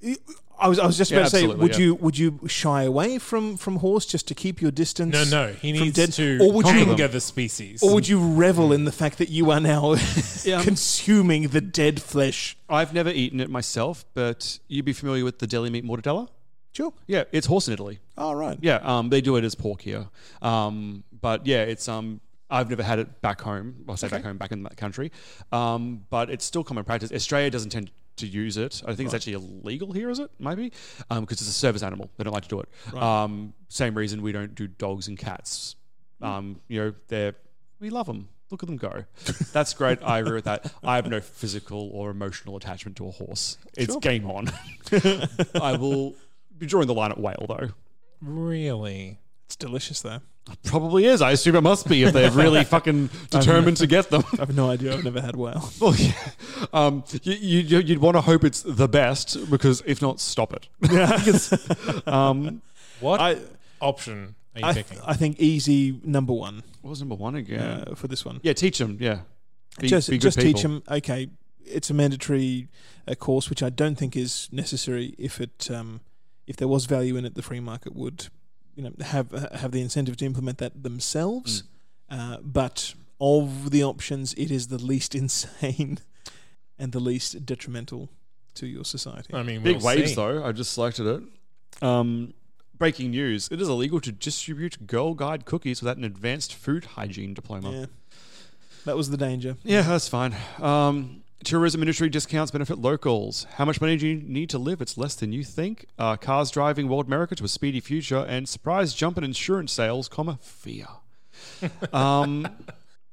[SPEAKER 3] I was, I was just
[SPEAKER 2] Yeah,
[SPEAKER 3] about to say, would
[SPEAKER 2] yeah.
[SPEAKER 3] you would you shy away from, from horse just to keep your distance?
[SPEAKER 1] No, no. He needs
[SPEAKER 3] dead-
[SPEAKER 1] to
[SPEAKER 3] or would you,
[SPEAKER 1] conquer the species.
[SPEAKER 3] or would you revel in the fact that you are now
[SPEAKER 2] Yeah.
[SPEAKER 3] consuming the dead flesh?
[SPEAKER 2] I've never eaten it myself, but you'd be familiar with the deli meat mortadella.
[SPEAKER 3] Sure.
[SPEAKER 2] Yeah, it's horse in Italy.
[SPEAKER 3] Oh right.
[SPEAKER 2] Yeah, um, they do it as pork here. Um, but yeah, it's um, I've never had it back home. I'll say back home, back in that country. Um, but it's still common practice. Australia doesn't tend to use it. I think it's actually illegal here, is it? Maybe because it's a service animal. They don't like to do it. Um, same reason we don't do dogs and cats. Um, you know, they're we love them. Look at them go. That's great. I agree with that. I have no physical or emotional attachment to a horse. It's game on. I will be drawing the line at whale though.
[SPEAKER 1] really?
[SPEAKER 3] It's delicious though.
[SPEAKER 2] Probably is. I assume it must be if they're really fucking determined to get them.
[SPEAKER 3] I have no idea. I've never had whale.
[SPEAKER 2] well, yeah. Um, you, you, you'd want to hope it's the best because if not, stop it. um,
[SPEAKER 1] What
[SPEAKER 3] I
[SPEAKER 1] option are you
[SPEAKER 3] I,
[SPEAKER 1] picking?
[SPEAKER 3] I think easy number one
[SPEAKER 2] what was number one again?
[SPEAKER 3] uh, for this one.
[SPEAKER 2] yeah, teach them. Yeah, Be-
[SPEAKER 3] just
[SPEAKER 2] be good
[SPEAKER 3] just teach
[SPEAKER 2] people.
[SPEAKER 3] them. Okay, it's a mandatory uh, course, which I don't think is necessary. If it um, if there was value in it, the free market would you know have have the incentive to implement that themselves.
[SPEAKER 2] Mm.
[SPEAKER 3] Uh, but of the options, it is the least insane and the least detrimental to your society.
[SPEAKER 1] I mean,
[SPEAKER 2] Big
[SPEAKER 1] we'll
[SPEAKER 2] waves
[SPEAKER 1] see.
[SPEAKER 2] though. I just selected it. Um, breaking news: It is illegal to distribute Girl Guide cookies without an advanced food hygiene diploma.
[SPEAKER 3] yeah, that was the danger.
[SPEAKER 2] Yeah, that's fine. Um, tourism industry discounts benefit locals. How much money do you need to live? It's less than you think. Uh, cars driving world America to a speedy future, and surprise jump in insurance sales, comma fear. um,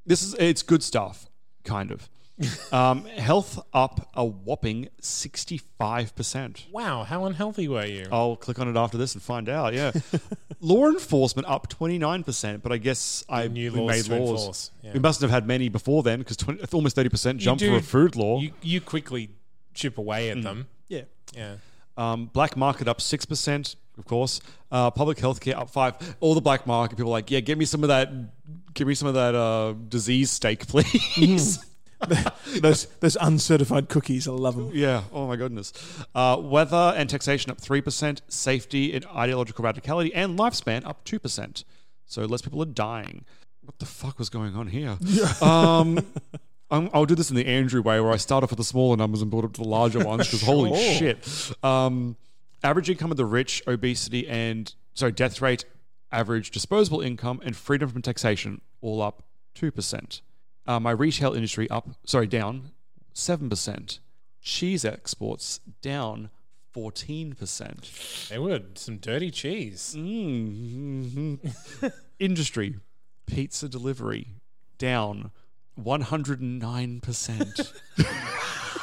[SPEAKER 2] this is it's good stuff, kind of. Um, health up a whopping sixty five percent.
[SPEAKER 1] Wow, how unhealthy were you?
[SPEAKER 2] I'll click on it after this and find out. Yeah, law enforcement up twenty nine percent, but I guess I
[SPEAKER 1] New
[SPEAKER 2] we made laws.
[SPEAKER 1] yeah.
[SPEAKER 2] We mustn't have had many before then because almost thirty percent
[SPEAKER 1] You
[SPEAKER 2] jump for a food law.
[SPEAKER 1] You, you quickly chip away at them.
[SPEAKER 3] Yeah.
[SPEAKER 1] Yeah.
[SPEAKER 2] Um, black market up six percent, of course. Uh, public healthcare up five. All the black market people are like, yeah, give me some of that. Give me some of that uh, disease steak, please.
[SPEAKER 3] those those uncertified cookies, I love them.
[SPEAKER 2] yeah. Oh my goodness. Uh, weather and taxation up three percent. Safety and ideological radicality and lifespan up two percent. So less people are dying. What the fuck was going on here? Um, I'm, I'll do this in the Andrew way, where I start off with the smaller numbers and build up to the larger ones. Because holy shit, um, average income of the rich, obesity, and sorry, death rate, average disposable income, and freedom from taxation all up two percent. Uh, my retail industry up, sorry, down seven percent. Cheese exports down fourteen percent.
[SPEAKER 1] They were some dirty cheese.
[SPEAKER 2] Mm-hmm. Industry, pizza delivery, down 109%.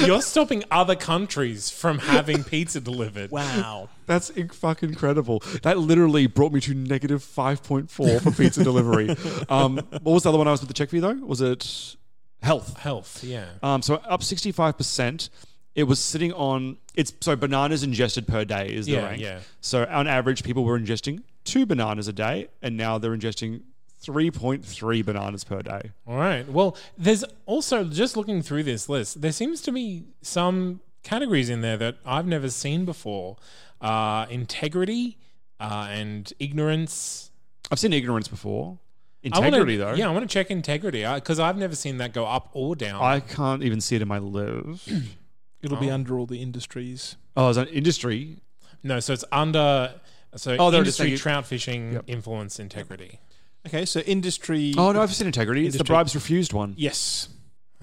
[SPEAKER 1] You're stopping other countries from having pizza delivered.
[SPEAKER 3] Wow.
[SPEAKER 2] That's in- fucking incredible. That literally brought me to negative 5.4 for pizza delivery. Um, what was the other one I was with the check for you, though? Was it health?
[SPEAKER 1] Health, yeah.
[SPEAKER 2] Um, so up 65%. It was sitting on it's so bananas ingested per day is the
[SPEAKER 1] Yeah,
[SPEAKER 2] rank.
[SPEAKER 1] yeah.
[SPEAKER 2] So on average, people were ingesting two bananas a day, and now they're ingesting 3.3 bananas per day.
[SPEAKER 1] All right. Well, there's also just looking through this list, there seems to be some categories in there that I've never seen before. Uh, integrity uh, and ignorance.
[SPEAKER 2] I've seen ignorance before.
[SPEAKER 1] I wanna-
[SPEAKER 2] Integrity, though.
[SPEAKER 1] Yeah, I want to check integrity because I've never seen that go up or down.
[SPEAKER 2] I can't even see it in my list.
[SPEAKER 3] It'll be
[SPEAKER 1] Oh.
[SPEAKER 3] under all the industries.
[SPEAKER 2] oh, is that industry?
[SPEAKER 1] no, so it's under. So
[SPEAKER 2] Oh, they're
[SPEAKER 1] industry trout fishing
[SPEAKER 2] Yep.
[SPEAKER 1] influence integrity.
[SPEAKER 3] Okay, so industry.
[SPEAKER 2] Oh no, I've seen integrity. It's the
[SPEAKER 3] Industry.
[SPEAKER 2] bribes refused one.
[SPEAKER 3] Yes.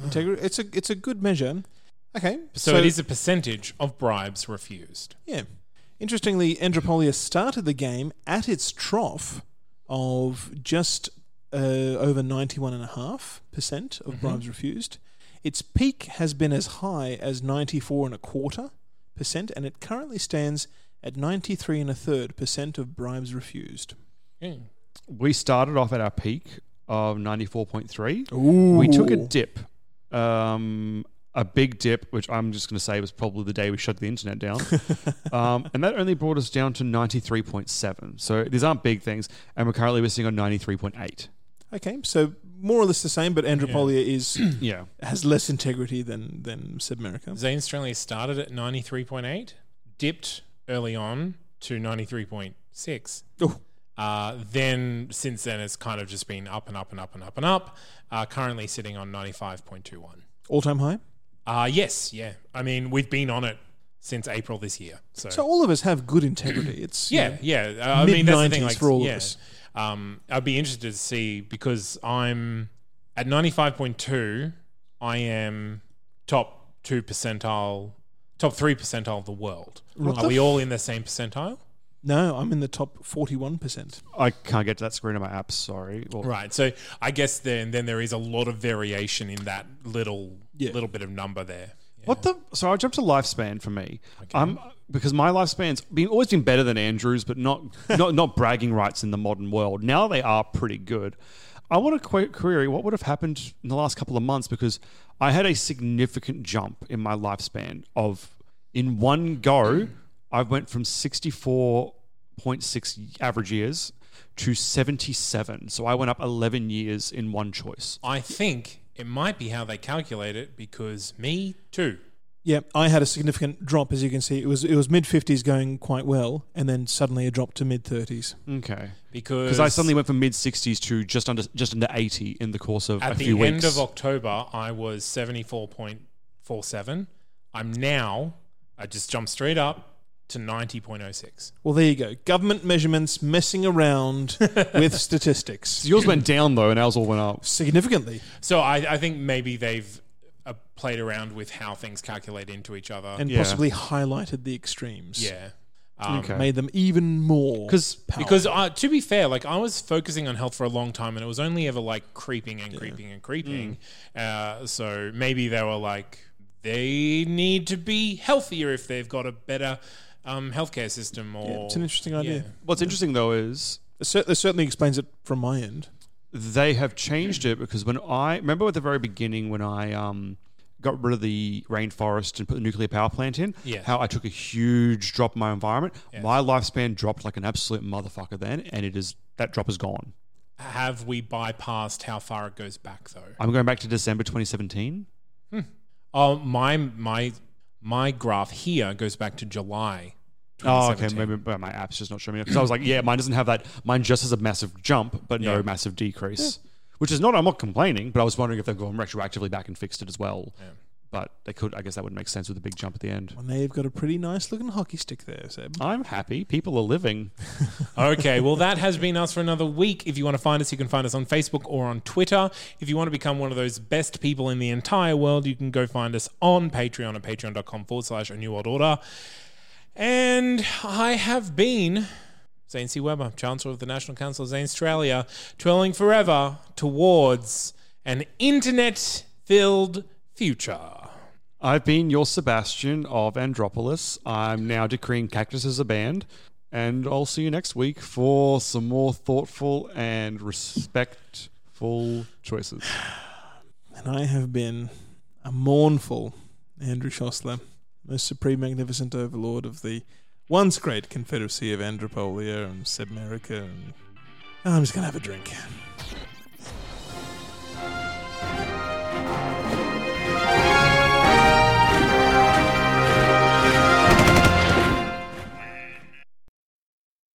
[SPEAKER 3] Integrity. It's a it's a good measure. Okay.
[SPEAKER 1] So, it is a percentage of bribes refused.
[SPEAKER 3] Yeah. Interestingly, Andropolia started the game at its trough of just uh, over 91.5% of bribes refused. Its peak has been as high as 94 and a quarter percent, and it currently stands at 93 and a third percent of bribes refused.
[SPEAKER 1] Yeah.
[SPEAKER 2] We started off at our peak of ninety four point three.
[SPEAKER 3] Ooh.
[SPEAKER 2] We took a dip, um, a big dip, which I'm just going to say was probably the day we shut the internet down, um, and that only brought us down to ninety three point seven. So these aren't big things, and we're currently we're sitting on ninety three point eight.
[SPEAKER 3] Okay, so more or less the same, but Andropolia is
[SPEAKER 2] Yeah,
[SPEAKER 3] has less integrity than than Sebmerica.
[SPEAKER 1] Zane Australia started at 93.8, dipped early on to 93.6.
[SPEAKER 3] Oh.
[SPEAKER 1] Uh, then since then, it's kind of just been up and up and up and up and up. Uh, currently sitting on 95.21.
[SPEAKER 3] All time high.
[SPEAKER 1] Uh, yes, yeah. I mean, we've been on it since April this year. So,
[SPEAKER 3] So all of us have good integrity. It's
[SPEAKER 1] yeah, yeah. Uh, I mean, that's the thing.
[SPEAKER 3] Mid-nineties
[SPEAKER 1] Like,
[SPEAKER 3] for all of us.
[SPEAKER 1] Um, I'd be interested to see because I'm at 95.2. I am top two percentile, top three percentile of the world.
[SPEAKER 3] What
[SPEAKER 1] Are
[SPEAKER 3] the
[SPEAKER 1] we all in the same percentile?
[SPEAKER 3] No, I'm in the top forty-one percent.
[SPEAKER 2] I can't get to that screen on my app. Sorry. Well,
[SPEAKER 1] Right. So I guess then then there is a lot of variation in that little
[SPEAKER 3] Yeah.
[SPEAKER 1] little bit of number there. Yeah.
[SPEAKER 2] What the? So I jumped to lifespan for me. Um, because my lifespan's been always been better than Andrew's, but not not not bragging rights in the modern world. Now they are pretty good. I want to qu- query what would have happened in the last couple of months because I had a significant jump in my lifespan of in one go. I went from sixty four point six average years to seventy seven. So I went up eleven years in one choice.
[SPEAKER 1] I think it might be how they calculate it because me too.
[SPEAKER 3] Yeah, I had a significant drop, as you can see. It was it was mid fifties going quite well, and then suddenly a drop to mid thirties.
[SPEAKER 2] Okay.
[SPEAKER 1] Because
[SPEAKER 2] Because I suddenly went from mid sixties to just under just under eighty in the course of a few weeks.
[SPEAKER 1] At the
[SPEAKER 2] few
[SPEAKER 1] end of October, I was 74.47. I'm now, I just jumped straight up to 90.06.
[SPEAKER 3] Well, there you go. Government measurements messing around with statistics
[SPEAKER 2] So yours went down though, and ours all went up.
[SPEAKER 3] significantly.
[SPEAKER 1] So I, I think maybe they've uh, played around with how things calculate into each other.
[SPEAKER 3] and
[SPEAKER 2] Yeah.
[SPEAKER 3] possibly highlighted the extremes.
[SPEAKER 1] yeah. Um,
[SPEAKER 2] Okay.
[SPEAKER 3] made them even more
[SPEAKER 2] 'Cause-
[SPEAKER 3] powerful.
[SPEAKER 1] Because uh, to be fair, like I was focusing on health for a long time, and it was only ever like creeping and creeping and creeping. Uh, so maybe they were like, they need to be healthier if they've got a better um, healthcare system. Or
[SPEAKER 3] Yeah, it's an interesting idea.
[SPEAKER 1] Yeah.
[SPEAKER 2] What's interesting though is
[SPEAKER 3] It cer- it certainly explains it from my end.
[SPEAKER 2] they have changed it because when I remember at the very beginning when I um, got rid of the rainforest and put the nuclear power plant in,
[SPEAKER 1] Yes.
[SPEAKER 2] how I took a huge drop in my environment. My lifespan dropped like an absolute motherfucker then, and it is that drop is gone.
[SPEAKER 1] Have we bypassed how far it goes back though?
[SPEAKER 2] I'm going back to December 2017.
[SPEAKER 1] Oh, my my my graph here goes back to July.
[SPEAKER 2] Oh, okay. Maybe but my app's just not showing me because I was like, yeah, mine doesn't have that. Mine just has a massive jump, but no
[SPEAKER 1] Yeah.
[SPEAKER 2] massive decrease. Which is not. I'm not complaining, but I was wondering if they've gone retroactively back and fixed it as well. But they could. I guess that would make sense with a big jump at the end.
[SPEAKER 3] And now you've got a pretty nice looking hockey stick there, Seb.
[SPEAKER 2] I'm happy. People are living.
[SPEAKER 1] Okay, well, that has been us for another week. If you want to find us, you can find us on Facebook or on Twitter. If you want to become one of those best people in the entire world, you can go find us on Patreon at patreon.com forward slash a new world order. And I have been Zane C. Weber, Chancellor of the National Council of Zanstralia, twirling forever towards an internet filled future.
[SPEAKER 2] I've been your Sebastian of Andropolis. I'm now decreeing Cactus as a band. And I'll see you next week for some more thoughtful and respectful choices.
[SPEAKER 3] And I have been a mournful Andrew Szosler, most supreme, magnificent overlord of the once great Confederacy of Andropolia and Sebmerica And Oh, I'm just going to have a drink.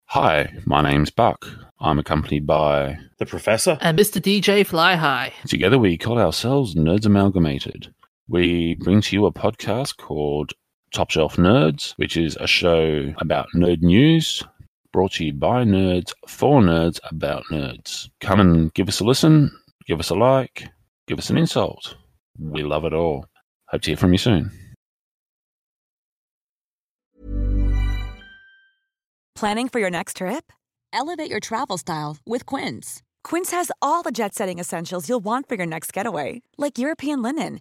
[SPEAKER 5] Hi, my name's Buck. I'm accompanied by.
[SPEAKER 6] The professor?
[SPEAKER 7] And Mr. DJ Fly High.
[SPEAKER 5] Together we call ourselves Nerds Amalgamated. We bring to you a podcast called Top Shelf Nerds, which is a show about nerd news brought to you by nerds for nerds about nerds. Come and give us a listen, give us a like, give us an insult. We love it all. Hope to hear from you soon.
[SPEAKER 8] Planning for your next trip? Elevate your travel style with Quince. Quince has all the jet setting essentials you'll want for your next getaway, like European linen,